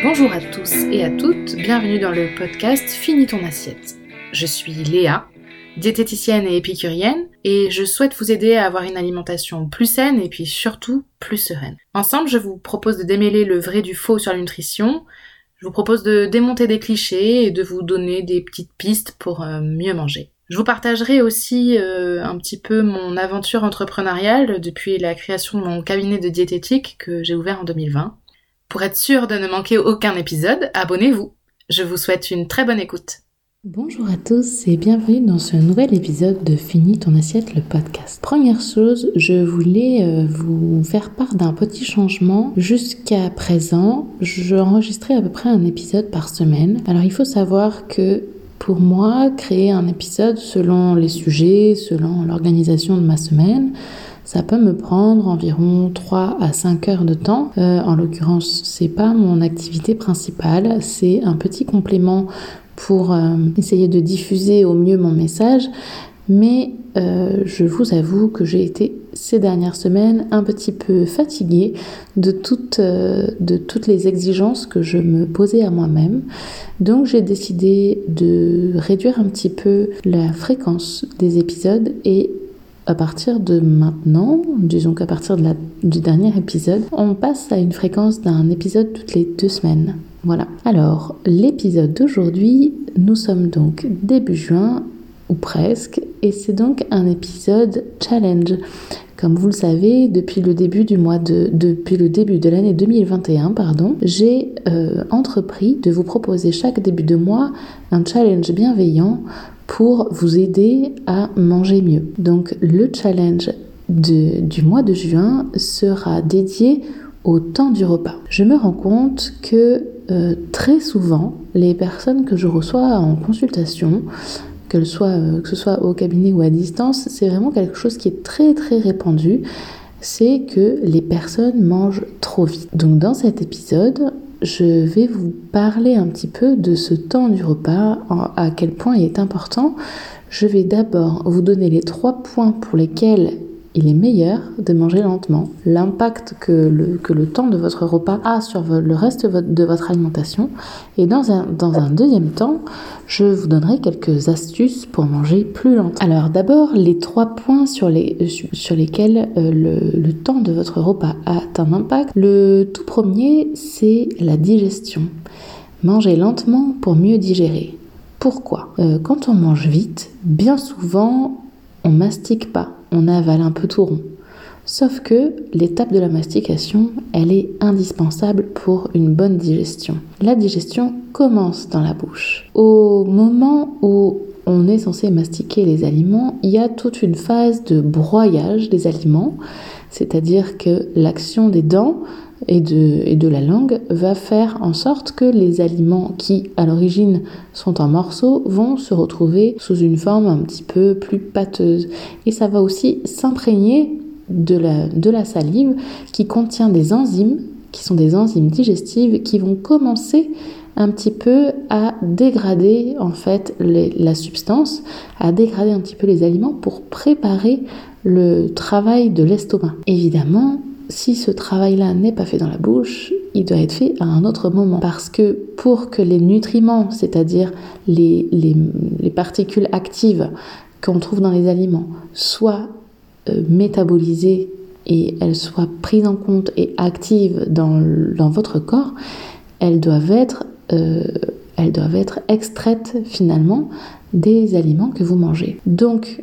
Bonjour à tous et à toutes, bienvenue dans le podcast Finis ton assiette. Je suis Léa, diététicienne et épicurienne, et je souhaite vous aider à avoir une alimentation plus saine et puis surtout plus sereine. Ensemble, je vous propose de démêler le vrai du faux sur la nutrition, je vous propose de démonter des clichés et de vous donner des petites pistes pour euh, mieux manger. Je vous partagerai aussi euh, un petit peu mon aventure entrepreneuriale depuis la création de mon cabinet de diététique que j'ai ouvert en 2020. Pour être sûr de ne manquer aucun épisode, abonnez-vous. Je vous souhaite une très bonne écoute. Bonjour à tous et bienvenue dans ce nouvel épisode de Fini ton assiette, le podcast. Première chose, je voulais euh, vous faire part d'un petit changement. Jusqu'à présent, j'enregistrais à peu près un épisode par semaine. Alors il faut savoir que pour moi, créer un épisode selon les sujets, selon l'organisation de ma semaine, ça peut me prendre environ 3 à 5 heures de temps. Euh, en l'occurrence, c'est pas mon activité principale, c'est un petit complément pour euh, essayer de diffuser au mieux mon message. Mais euh, je vous avoue que j'ai été ces dernières semaines un petit peu fatiguée de de toutes les exigences que je me posais à moi-même. Donc j'ai décidé de réduire un petit peu la fréquence des épisodes et à partir de maintenant, disons qu'à partir de la, du dernier épisode, on passe à une fréquence d'un épisode toutes les deux semaines. Voilà. Alors, l'épisode d'aujourd'hui, nous sommes donc début juin, ou presque, et c'est donc un épisode challenge. Comme vous le savez, depuis le début du mois de, depuis le début de l'année 2021, pardon, j'ai euh, entrepris de vous proposer chaque début de mois un challenge bienveillant pour vous aider à manger mieux. Donc le challenge du mois de juin sera dédié au temps du repas. Je me rends compte que euh, très souvent, les personnes que je reçois en consultation, euh, que ce soit au cabinet ou à distance, c'est vraiment quelque chose qui est très très répandu, c'est que les personnes mangent trop vite. Donc dans cet épisode, je vais vous parler un petit peu de ce temps du repas, à quel point il est important. Je vais d'abord vous donner les trois points pour lesquels il est meilleur de manger lentement, l'impact que le, que le temps de votre repas a sur le reste de votre alimentation. Et dans un, dans un deuxième temps, je vous donnerai quelques astuces pour manger plus lentement. Alors d'abord, les trois points sur, les, sur lesquels euh, le, le temps de votre repas a un impact. Le tout premier, c'est la digestion. Manger lentement pour mieux digérer. Pourquoi? Euh, Quand on mange vite, bien souvent, on mastique pas on avale un peu tout rond. Sauf que l'étape de la mastication, elle est indispensable pour une bonne digestion. La digestion commence dans la bouche. Au moment où on est censé mastiquer les aliments, il y a toute une phase de broyage des aliments, c'est-à-dire que l'action des dents et de, la langue va faire en sorte que les aliments qui à l'origine sont en morceaux vont se retrouver sous une forme un petit peu plus pâteuse. Et ça va aussi s'imprégner de la salive qui contient des enzymes, qui sont des enzymes digestives, qui vont commencer un petit peu à dégrader en fait la substance, à dégrader un petit peu les aliments pour préparer le travail de l'estomac. Évidemment, si ce travail-là n'est pas fait dans la bouche, il doit être fait à un autre moment. Parce que pour que les nutriments, c'est-à-dire les, les, particules actives qu'on trouve dans les aliments, soient euh, métabolisées et elles soient prises en compte et actives dans, votre corps, euh, elles doivent être extraites finalement des aliments que vous mangez. Donc,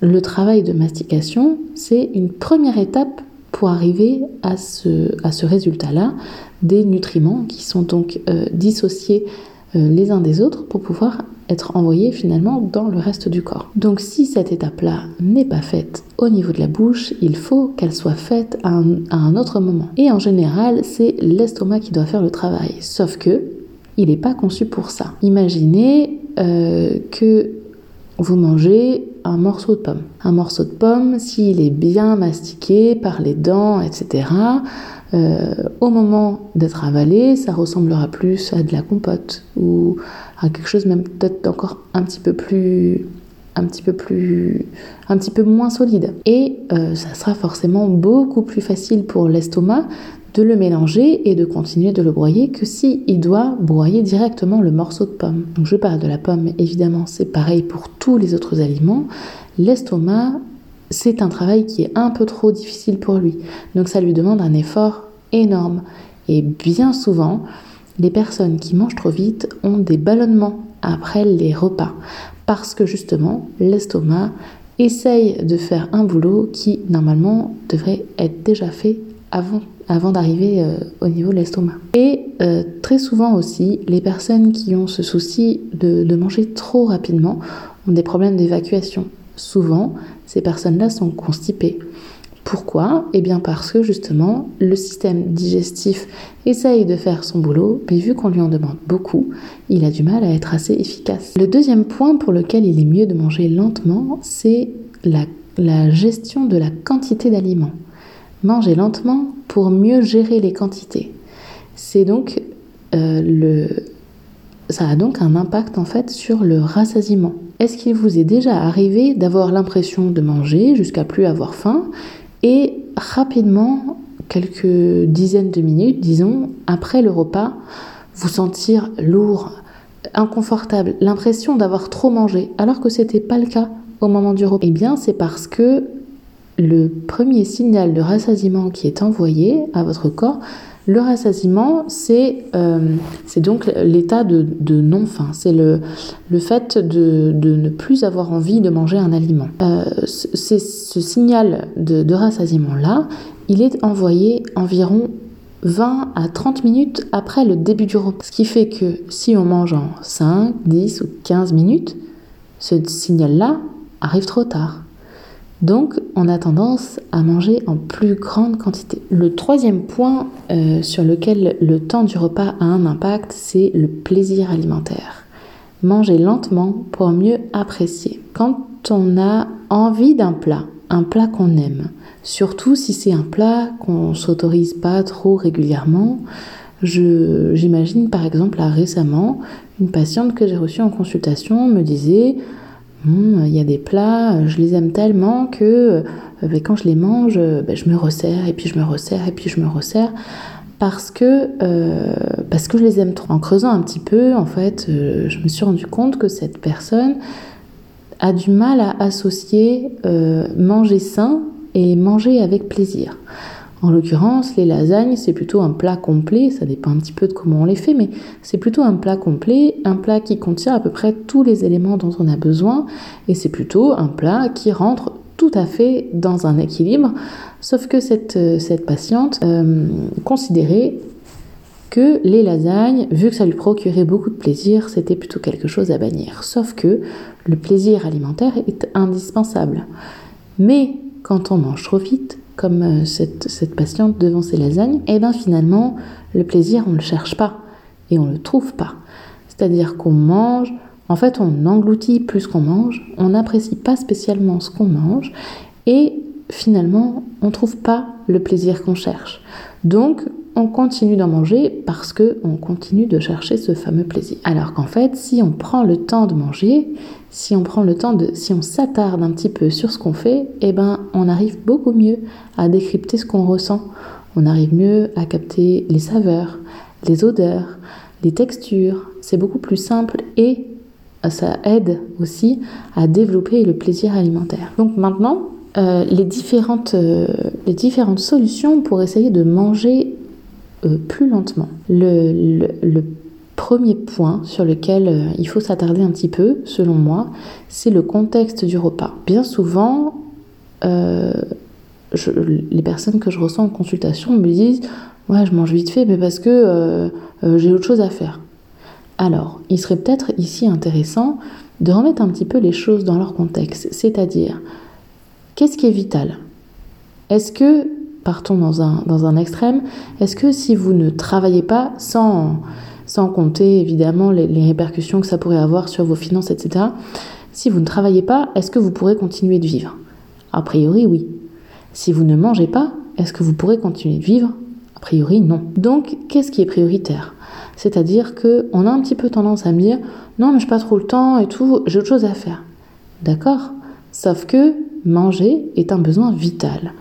le travail de mastication, c'est une première étape pour arriver à ce, à ce résultat-là des nutriments qui sont donc euh, dissociés euh, les uns des autres pour pouvoir être envoyés finalement dans le reste du corps. Donc si cette étape-là n'est pas faite au niveau de la bouche, il faut qu'elle soit faite à un, autre moment. Et en général, c'est l'estomac qui doit faire le travail. Sauf que il n'est pas conçu pour ça. Imaginez euh, que vous mangez un morceau de pomme. Un morceau de pomme, s'il est bien mastiqué par les dents, etc., euh, au moment d'être avalé, ça ressemblera plus à de la compote ou à quelque chose même peut-être encore un petit peu plus un petit peu plus, un petit peu moins solide. Et euh, ça sera forcément beaucoup plus facile pour l'estomac de le mélanger et de continuer de le broyer que si il doit broyer directement le morceau de pomme. Je parle de la pomme, évidemment, c'est pareil pour tous les autres aliments. L'estomac, c'est un travail qui est un peu trop difficile pour lui. Donc ça lui demande un effort énorme. Et bien souvent, les personnes qui mangent trop vite ont des ballonnements après les repas parce que justement l'estomac essaye de faire un boulot qui normalement devrait être déjà fait avant, d'arriver euh, au niveau de l'estomac. Et euh, très souvent aussi, les personnes qui ont ce souci de manger trop rapidement ont des problèmes d'évacuation. Souvent, ces personnes-là sont constipées. Pourquoi? Eh bien parce que justement, le système digestif essaye de faire son boulot, mais vu qu'on lui en demande beaucoup, il a du mal à être assez efficace. Le deuxième point pour lequel il est mieux de manger lentement, c'est la, gestion de la quantité d'aliments. Manger lentement pour mieux gérer les quantités. C'est donc euh, le, ça a donc un impact en fait sur le rassasiement. Est-ce qu'il vous est déjà arrivé d'avoir l'impression de manger jusqu'à plus avoir faim et rapidement, quelques dizaines de minutes, disons, après le repas, vous sentir lourd, inconfortable, l'impression d'avoir trop mangé, alors que ce n'était pas le cas au moment du repas? Eh bien, c'est parce que le premier signal de rassasiement qui est envoyé à votre corps, le rassasiement, c'est euh, donc l'état de, non-faim, c'est le, le fait de, ne plus avoir envie de manger un aliment. Euh, c'est ce signal de, de rassasiement-là, il est envoyé environ 20 à 30 minutes après le début du repas. Ce qui fait que si on mange en 5, 10 ou 15 minutes, ce signal-là arrive trop tard. Donc, on a tendance à manger en plus grande quantité. Le troisième point euh, sur lequel le temps du repas a un impact, c'est le plaisir alimentaire. Manger lentement pour mieux apprécier. Quand on a envie d'un plat, un plat qu'on aime, surtout si c'est un plat qu'on s'autorise pas trop régulièrement, j'imagine par exemple récemment, une patiente que j'ai reçue en consultation me disait il y a des plats, je les aime tellement que euh, ben, quand je les mange, ben, je me resserre et puis je me resserre et puis je me resserre parce que, euh, parce que je les aime trop. En creusant un petit peu, en fait, euh, je me suis rendu compte que cette personne a du mal à associer manger sain et manger avec plaisir. En l'occurrence, les lasagnes, c'est plutôt un plat complet, ça dépend un petit peu de comment on les fait, mais c'est plutôt un plat complet, un plat qui contient à peu près tous les éléments dont on a besoin, et c'est plutôt un plat qui rentre tout à fait dans un équilibre, sauf que cette, euh, cette patiente euh, considérait que les lasagnes, vu que ça lui procurait beaucoup de plaisir, c'était plutôt quelque chose à bannir. Sauf que le plaisir alimentaire est indispensable. Mais quand on mange trop vite, comme euh, cette, patiente devant ses lasagnes, et eh bien finalement, le plaisir, on ne le cherche pas et on ne le trouve pas. C'est-à-dire qu'on mange, en fait, on engloutit plus qu'on mange, on n'apprécie pas spécialement ce qu'on mange et finalement, on ne trouve pas le plaisir qu'on cherche. Donc, on continue d'en manger parce que on continue de chercher ce fameux plaisir. Alors qu'en fait, si on prend le temps de manger, si on prend le temps de, si on s'attarde un petit peu sur ce qu'on fait, eh ben, on arrive beaucoup mieux à décrypter ce qu'on ressent. On arrive mieux à capter les saveurs, les odeurs, les textures. C'est beaucoup plus simple et ça aide aussi à développer le plaisir alimentaire. Donc maintenant, euh, les, différentes, euh, les différentes solutions pour essayer de manger euh, plus lentement. Le, premier point sur lequel il faut s'attarder un petit peu, selon moi, c'est le contexte du repas. Bien souvent, les personnes que je reçois en consultation me disent Ouais, je mange vite fait, mais parce que j'ai autre chose à faire. Alors, il serait peut-être ici intéressant de remettre un petit peu les choses dans leur contexte, c'est-à-dire Qu'est-ce qui est vital? Est-ce que, partons dans un, dans un extrême, est-ce que si vous ne travaillez pas, sans, sans compter évidemment les, répercussions que ça pourrait avoir sur vos finances, etc., si vous ne travaillez pas, est-ce que vous pourrez continuer de vivre? A priori, oui. Si vous ne mangez pas, est-ce que vous pourrez continuer de vivre? A priori, non. Donc, qu'est-ce qui est prioritaire? C'est-à-dire qu'on a un petit peu tendance à me dire non, mais je pas trop le temps et tout, j'ai autre chose à faire. D'accord? Sauf que manger est un besoin vital.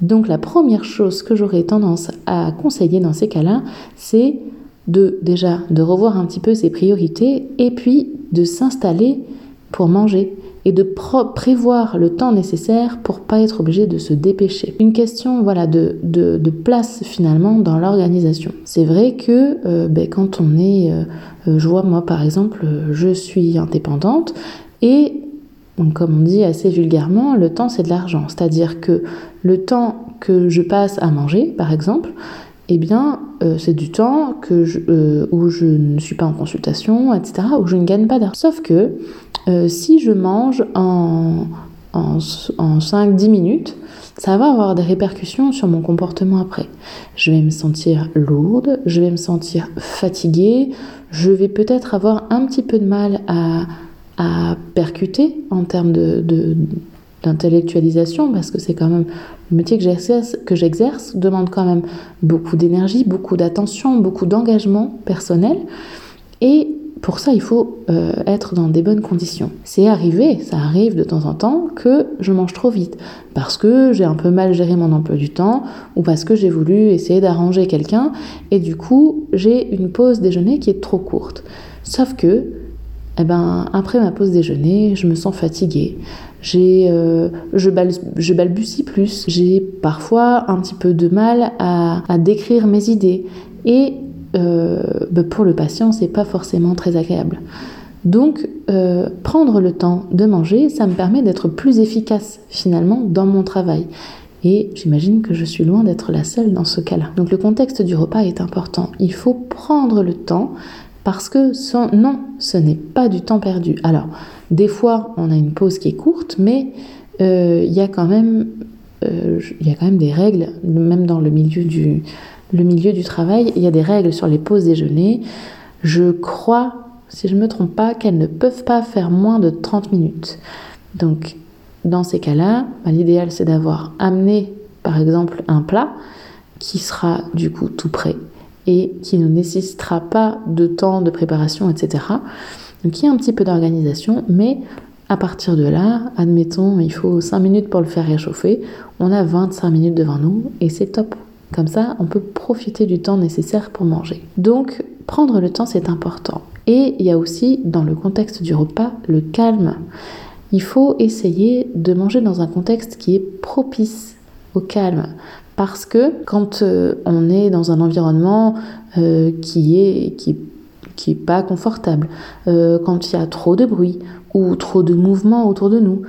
Donc la première chose que j'aurais tendance à conseiller dans ces cas-là, c'est de déjà de revoir un petit peu ses priorités et puis de s'installer pour manger et de prévoir le temps nécessaire pour pas être obligé de se dépêcher. Une question voilà de, de, place finalement dans l'organisation. C'est vrai que euh, ben, quand on est, euh, euh, je vois moi par exemple, je suis indépendante et comme on dit assez vulgairement, le temps c'est de l'argent. C'est-à-dire que le temps que je passe à manger, par exemple, eh bien, euh, c'est du temps euh, où je ne suis pas en consultation, etc., où je ne gagne pas d'argent. Sauf que euh, si je mange en, en, en 5-10 minutes, ça va avoir des répercussions sur mon comportement après. Je vais me sentir lourde, je vais me sentir fatiguée, je vais peut-être avoir un petit peu de mal à percuter en termes de, d'intellectualisation, parce que c'est quand même le métier que j'exerce, demande quand même beaucoup d'énergie, beaucoup d'attention, beaucoup d'engagement personnel. Et pour ça, il faut euh, être dans des bonnes conditions. C'est arrivé, ça arrive de temps en temps que je mange trop vite parce que j'ai un peu mal géré mon emploi du temps ou parce que j'ai voulu essayer d'arranger quelqu'un et du coup, j'ai une pause déjeuner qui est trop courte. Sauf que eh ben, après ma pause déjeuner, je me sens fatiguée. J'ai, euh, je, je, balbutie plus. J'ai parfois un petit peu de mal à, décrire mes idées. Et euh, ben, pour le patient, c'est pas forcément très agréable. Donc, euh, prendre le temps de manger, ça me permet d'être plus efficace finalement dans mon travail. Et j'imagine que je suis loin d'être la seule dans ce cas-là. Donc le contexte du repas est important. Il faut prendre le temps parce que non, ce n'est pas du temps perdu. Alors, des fois, on a une pause qui est courte, mais euh, il y a quand même euh, y a quand même des règles, même dans le milieu du, le milieu du travail, il y a des règles sur les pauses déjeuner. Je crois, si je ne me trompe pas, qu'elles ne peuvent pas faire moins de 30 minutes. Donc, dans ces cas-là, bah, l'idéal c'est d'avoir amené, par exemple, un plat qui sera du coup tout prêt et qui ne nécessitera pas de temps de préparation, etc. Donc il y a un petit peu d'organisation, mais à partir de là, admettons, il faut 5 minutes pour le faire réchauffer, on a 25 minutes devant nous et c'est top. Comme ça, on peut profiter du temps nécessaire pour manger. Donc, prendre le temps, c'est important. Et il y a aussi, dans le contexte du repas, le calme. Il faut essayer de manger dans un contexte qui est propice au calme parce que quand euh, on est dans un environnement euh, qui est qui, qui est pas confortable, euh, quand il y a trop de bruit ou trop de mouvement autour de nous,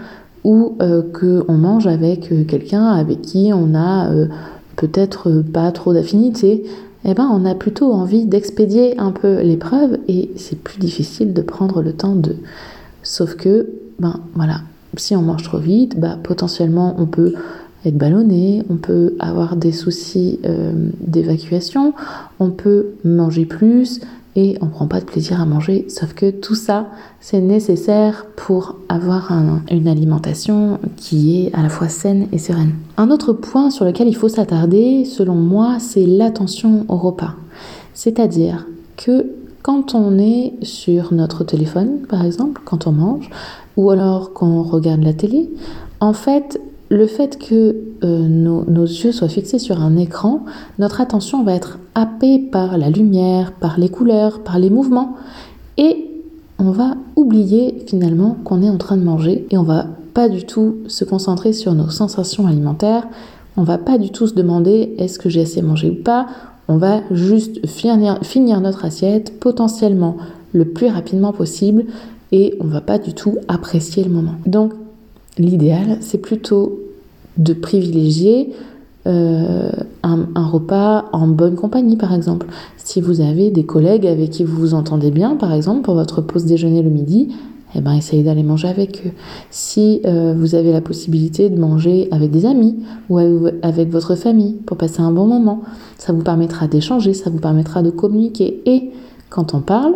ou que on mange avec quelqu'un avec qui on a peut-être pas trop d'affinité, eh ben on a plutôt envie d'expédier un peu l'épreuve et c'est plus difficile de prendre le temps de. Sauf que, ben voilà, si on mange trop vite, bah, potentiellement on peut être ballonné, on peut avoir des soucis euh, d'évacuation, on peut manger plus et on prend pas de plaisir à manger. Sauf que tout ça, c'est nécessaire pour avoir une alimentation qui est à la fois saine et sereine. Un autre point sur lequel il faut s'attarder, selon moi, c'est l'attention au repas. C'est-à-dire que quand on est sur notre téléphone, par exemple, quand on mange, ou alors quand on regarde la télé, en fait, le fait que euh, nos, yeux soient fixés sur un écran, notre attention va être happée par la lumière, par les couleurs, par les mouvements, et on va oublier finalement qu'on est en train de manger, et on va pas du tout se concentrer sur nos sensations alimentaires, on va pas du tout se demander est-ce que j'ai assez mangé ou pas, on va juste finir, notre assiette potentiellement le plus rapidement possible, et on va pas du tout apprécier le moment. L'idéal, c'est plutôt de privilégier euh, un, repas en bonne compagnie, par exemple. Si vous avez des collègues avec qui vous vous entendez bien, par exemple, pour votre pause déjeuner le midi, eh ben, essayez d'aller manger avec eux. Si euh, vous avez la possibilité de manger avec des amis ou avec votre famille pour passer un bon moment, ça vous permettra d'échanger, ça vous permettra de communiquer. Et quand on parle,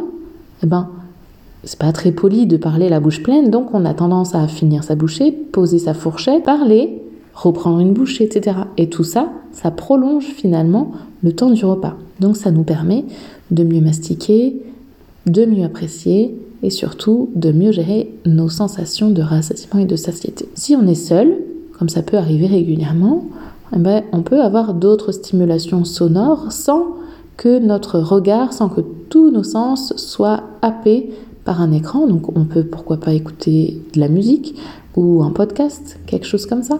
eh ben, c'est pas très poli de parler la bouche pleine, donc on a tendance à finir sa bouchée, poser sa fourchette, parler, reprendre une bouchée, etc. Et tout ça, ça prolonge finalement le temps du repas. Donc ça nous permet de mieux mastiquer, de mieux apprécier et surtout de mieux gérer nos sensations de rassasiement et de satiété. Si on est seul, comme ça peut arriver régulièrement, eh ben, on peut avoir d'autres stimulations sonores sans que notre regard, sans que tous nos sens soient happés par un écran. Donc on peut pourquoi pas écouter de la musique ou un podcast, quelque chose comme ça.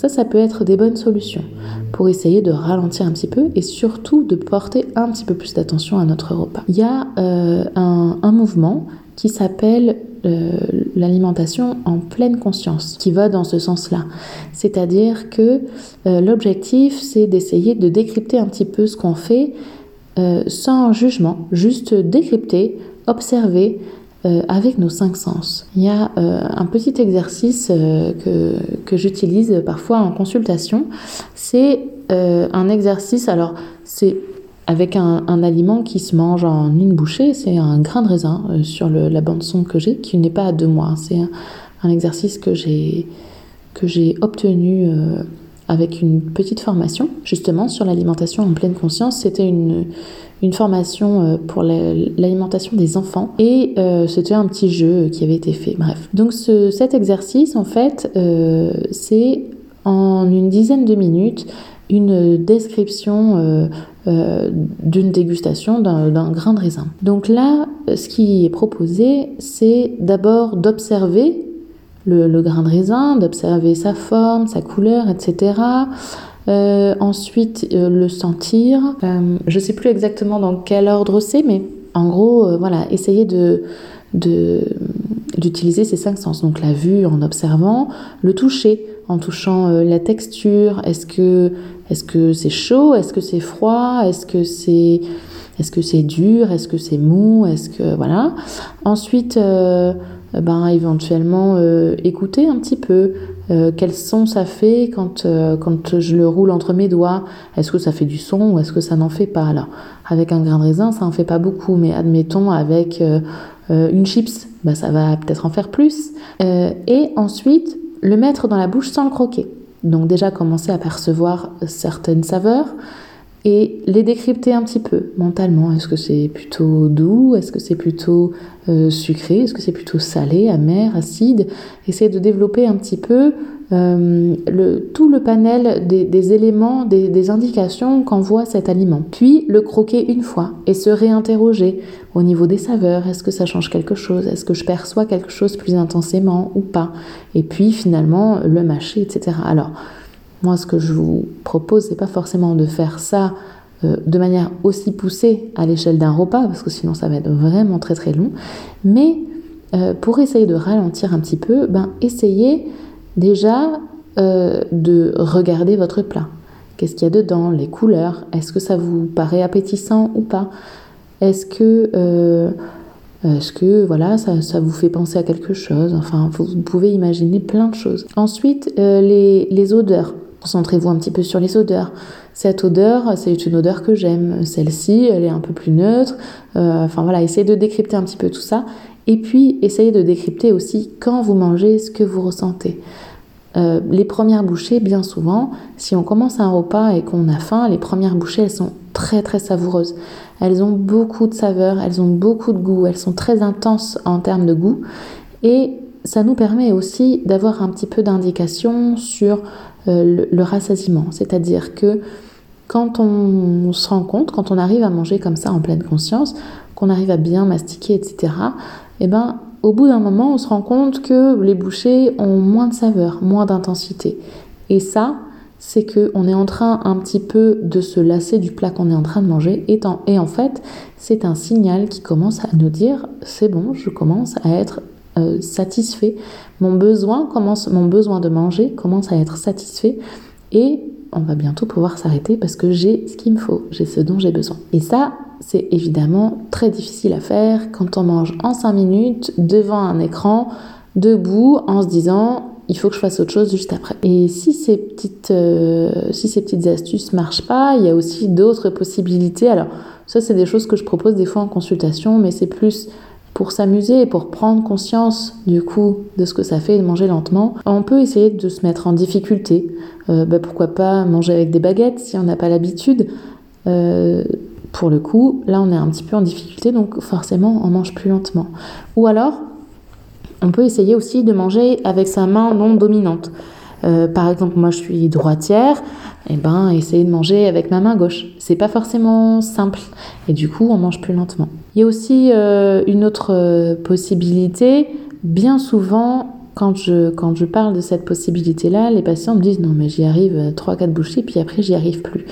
Ça, ça peut être des bonnes solutions pour essayer de ralentir un petit peu et surtout de porter un petit peu plus d'attention à notre repas. Il y a euh, un, mouvement qui s'appelle euh, l'alimentation en pleine conscience, qui va dans ce sens-là. C'est-à-dire que euh, l'objectif, c'est d'essayer de décrypter un petit peu ce qu'on fait sans jugement, juste décrypter, observer, euh, avec nos cinq sens. Il y a euh, un petit exercice euh, que, que j'utilise parfois en consultation. C'est un exercice, alors c'est avec un, un, aliment qui se mange en une bouchée, c'est un grain de raisin sur la bande son que j'ai, qui n'est pas à deux mois. C'est un, un, exercice que j'ai que j'ai obtenu avec une petite formation justement sur l'alimentation en pleine conscience. C'était une, une formation euh, pour l'alimentation des enfants et euh, c'était un petit jeu qui avait été fait. Bref. Donc ce, cet exercice, en fait, euh, c'est en une dizaine de minutes une description d'une dégustation d'un grain de raisin. Donc là, ce qui est proposé, c'est d'abord d'observer le, le, grain de raisin, d'observer sa forme, sa couleur, etc. Euh, ensuite, euh, le sentir. Euh, je ne sais plus exactement dans quel ordre c'est, mais en gros, voilà, essayer de d'utiliser ces cinq sens. Donc la vue en observant, le toucher en touchant la texture. Est-ce que est-ce que c'est chaud? Est-ce que c'est froid? Est-ce que c'est est-ce que c'est dur? Est-ce que c'est mou? Est-ce que voilà. Ensuite, ben éventuellement écouter un petit peu euh, quel son ça fait quand, euh, quand je le roule entre mes doigts? Est-ce que ça fait du son ou est-ce que ça n'en fait pas? Alors, avec un grain de raisin, ça en fait pas beaucoup, mais admettons avec euh, une chips, bah, ça va peut-être en faire plus. et ensuite, le mettre dans la bouche sans le croquer. Donc déjà commencer à percevoir certaines saveurs et les décrypter un petit peu mentalement. Est-ce que c'est plutôt doux? Est-ce que c'est plutôt euh, sucré? Est-ce que c'est plutôt salé, amer, acide? Essayer de développer un petit peu euh, tout le panel des, éléments, des, des indications qu'envoie cet aliment. Puis le croquer une fois et se réinterroger au niveau des saveurs. Est-ce que ça change quelque chose? Est-ce que je perçois quelque chose plus intensément ou pas? Et puis finalement le mâcher, etc. Alors, moi, ce que je vous propose, c'est pas forcément de faire ça euh, de manière aussi poussée à l'échelle d'un repas, parce que sinon ça va être vraiment très très long. Mais euh, pour essayer de ralentir un petit peu, ben, essayez déjà euh, de regarder votre plat. Qu'est-ce qu'il y a dedans Les couleurs? Est-ce que ça vous paraît appétissant ou pas? Est-ce que, est-ce que voilà, ça, vous fait penser à quelque chose? Enfin, vous, pouvez imaginer plein de choses. Ensuite, les odeurs. Concentrez-vous un petit peu sur les odeurs. Cette odeur, c'est une odeur que j'aime. Celle-ci, elle est un peu plus neutre. Euh, enfin voilà, essayez de décrypter un petit peu tout ça. Et puis, essayez de décrypter aussi quand vous mangez ce que vous ressentez. Euh, les premières bouchées, bien souvent, si on commence un repas et qu'on a faim, les premières bouchées, elles sont très très savoureuses. Elles ont beaucoup de saveurs, elles ont beaucoup de goût, elles sont très intenses en termes de goût. Et ça nous permet aussi d'avoir un petit peu d'indication sur euh, le, rassasiement. C'est-à-dire que quand on, se rend compte, quand on arrive à manger comme ça en pleine conscience, qu'on arrive à bien mastiquer, etc., eh ben, au bout d'un moment, on se rend compte que les bouchées ont moins de saveur, moins d'intensité. Et ça, c'est qu'on est en train un petit peu de se lasser du plat qu'on est en train de manger. Et en fait, c'est un signal qui commence à nous dire, c'est bon, je commence à être euh, satisfait. Mon besoin commence, mon besoin de manger commence à être satisfait et on va bientôt pouvoir s'arrêter parce que j'ai ce qu'il me faut, j'ai ce dont j'ai besoin. Et ça, c'est évidemment très difficile à faire quand on mange en 5 minutes devant un écran, debout, en se disant il faut que je fasse autre chose juste après. Et si ces petites, euh, si astuces marchent pas, il y a aussi d'autres possibilités. Alors ça, c'est des choses que je propose des fois en consultation, mais c'est plus pour s'amuser et pour prendre conscience du coup de ce que ça fait de manger lentement, on peut essayer de se mettre en difficulté. Euh, bah, pourquoi pas manger avec des baguettes si on n'a pas l'habitude. Euh, pour le coup, là on est un petit peu en difficulté, donc forcément on mange plus lentement. Ou alors, on peut essayer aussi de manger avec sa main non dominante. Euh, par exemple, moi je suis droitière, et eh ben essayer de manger avec ma main gauche. C'est pas forcément simple et du coup on mange plus lentement. Il y a aussi euh, une autre euh, possibilité. Bien souvent, quand je, parle de cette possibilité-là, les patients me disent non mais j'y arrive 3-4 bouchées puis après j'y arrive plus.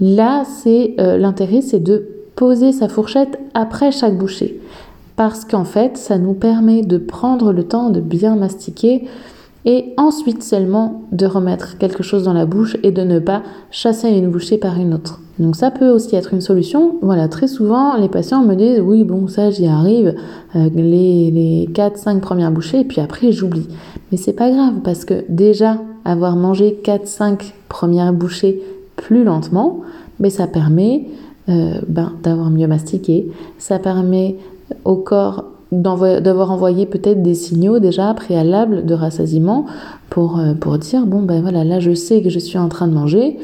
Là, c'est l'intérêt, c'est de poser sa fourchette après chaque bouchée parce qu'en fait, ça nous permet de prendre le temps de bien mastiquer et ensuite seulement de remettre quelque chose dans la bouche et de ne pas chasser une bouchée par une autre. Donc ça peut aussi être une solution. Voilà, très souvent les patients me disent oui bon ça j'y arrive euh, les, les 4-5 premières bouchées et puis après j'oublie. Mais c'est pas grave parce que déjà avoir mangé 4-5 premières bouchées plus lentement, mais ça permet euh, ben, d'avoir mieux mastiqué, ça permet au corps d'avoir envoyé peut-être des signaux déjà préalables de rassasiement pour, euh, pour dire bon ben voilà là je sais que je suis en train de manger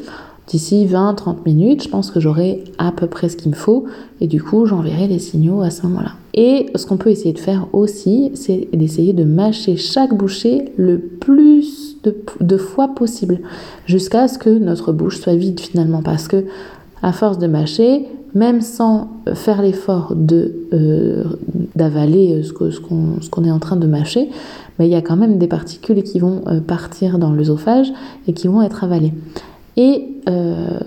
d'ici 20-30 minutes je pense que j'aurai à peu près ce qu'il me faut et du coup j'enverrai les signaux à ce moment-là et ce qu'on peut essayer de faire aussi c'est d'essayer de mâcher chaque bouchée le plus de, fois possible jusqu'à ce que notre bouche soit vide finalement parce que à force de mâcher même sans faire l'effort de euh, d'avaler ce qu'on ce qu'on est en train de mâcher, mais il y a quand même des particules qui vont euh, partir dans l'œsophage et qui vont être avalées. Et euh,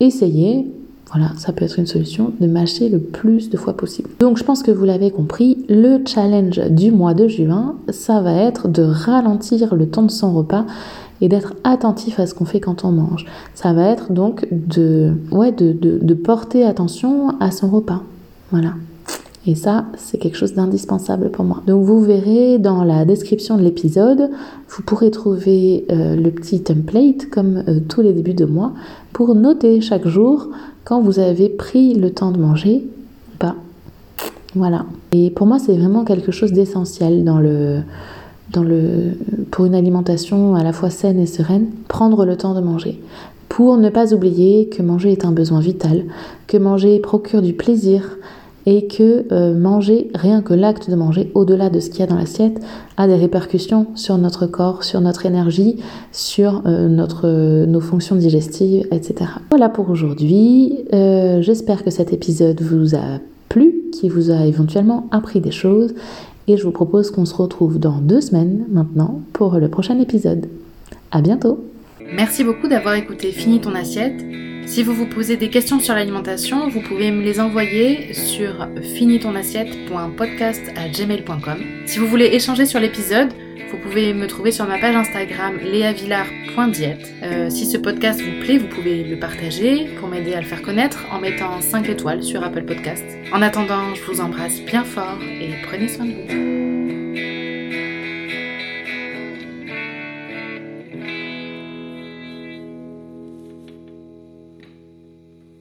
essayer, voilà, ça peut être une solution, de mâcher le plus de fois possible. Donc je pense que vous l'avez compris, le challenge du mois de juin, ça va être de ralentir le temps de son repas et d'être attentif à ce qu'on fait quand on mange. Ça va être donc de, ouais, de, de, porter attention à son repas. Voilà. Et ça, c'est quelque chose d'indispensable pour moi. Donc vous verrez dans la description de l'épisode, vous pourrez trouver euh, le petit template comme euh, tous les débuts de mois pour noter chaque jour quand vous avez pris le temps de manger ou pas. Voilà. Et pour moi, c'est vraiment quelque chose d'essentiel pour une alimentation à la fois saine et sereine, prendre le temps de manger. Pour ne pas oublier que manger est un besoin vital, que manger procure du plaisir et que euh, manger, rien que l'acte de manger, au-delà de ce qu'il y a dans l'assiette, a des répercussions sur notre corps, sur notre énergie, sur euh, notre, nos fonctions digestives, etc. Voilà pour aujourd'hui. Euh, j'espère que cet épisode vous a plu, qu'il vous a éventuellement appris des choses et je vous propose qu'on se retrouve dans deux semaines maintenant pour le prochain épisode. À bientôt Merci beaucoup d'avoir écouté Fini ton assiette. Si vous vous posez des questions sur l'alimentation, vous pouvez me les envoyer sur finitonassiette.podcast@gmail.com. Si vous voulez échanger sur l'épisode, vous pouvez me trouver sur ma page Instagram léavillard.diète. Euh, si ce podcast vous plaît, vous pouvez le partager pour m'aider à le faire connaître en mettant 5 étoiles sur Apple Podcast. En attendant, je vous embrasse bien fort et prenez soin de vous.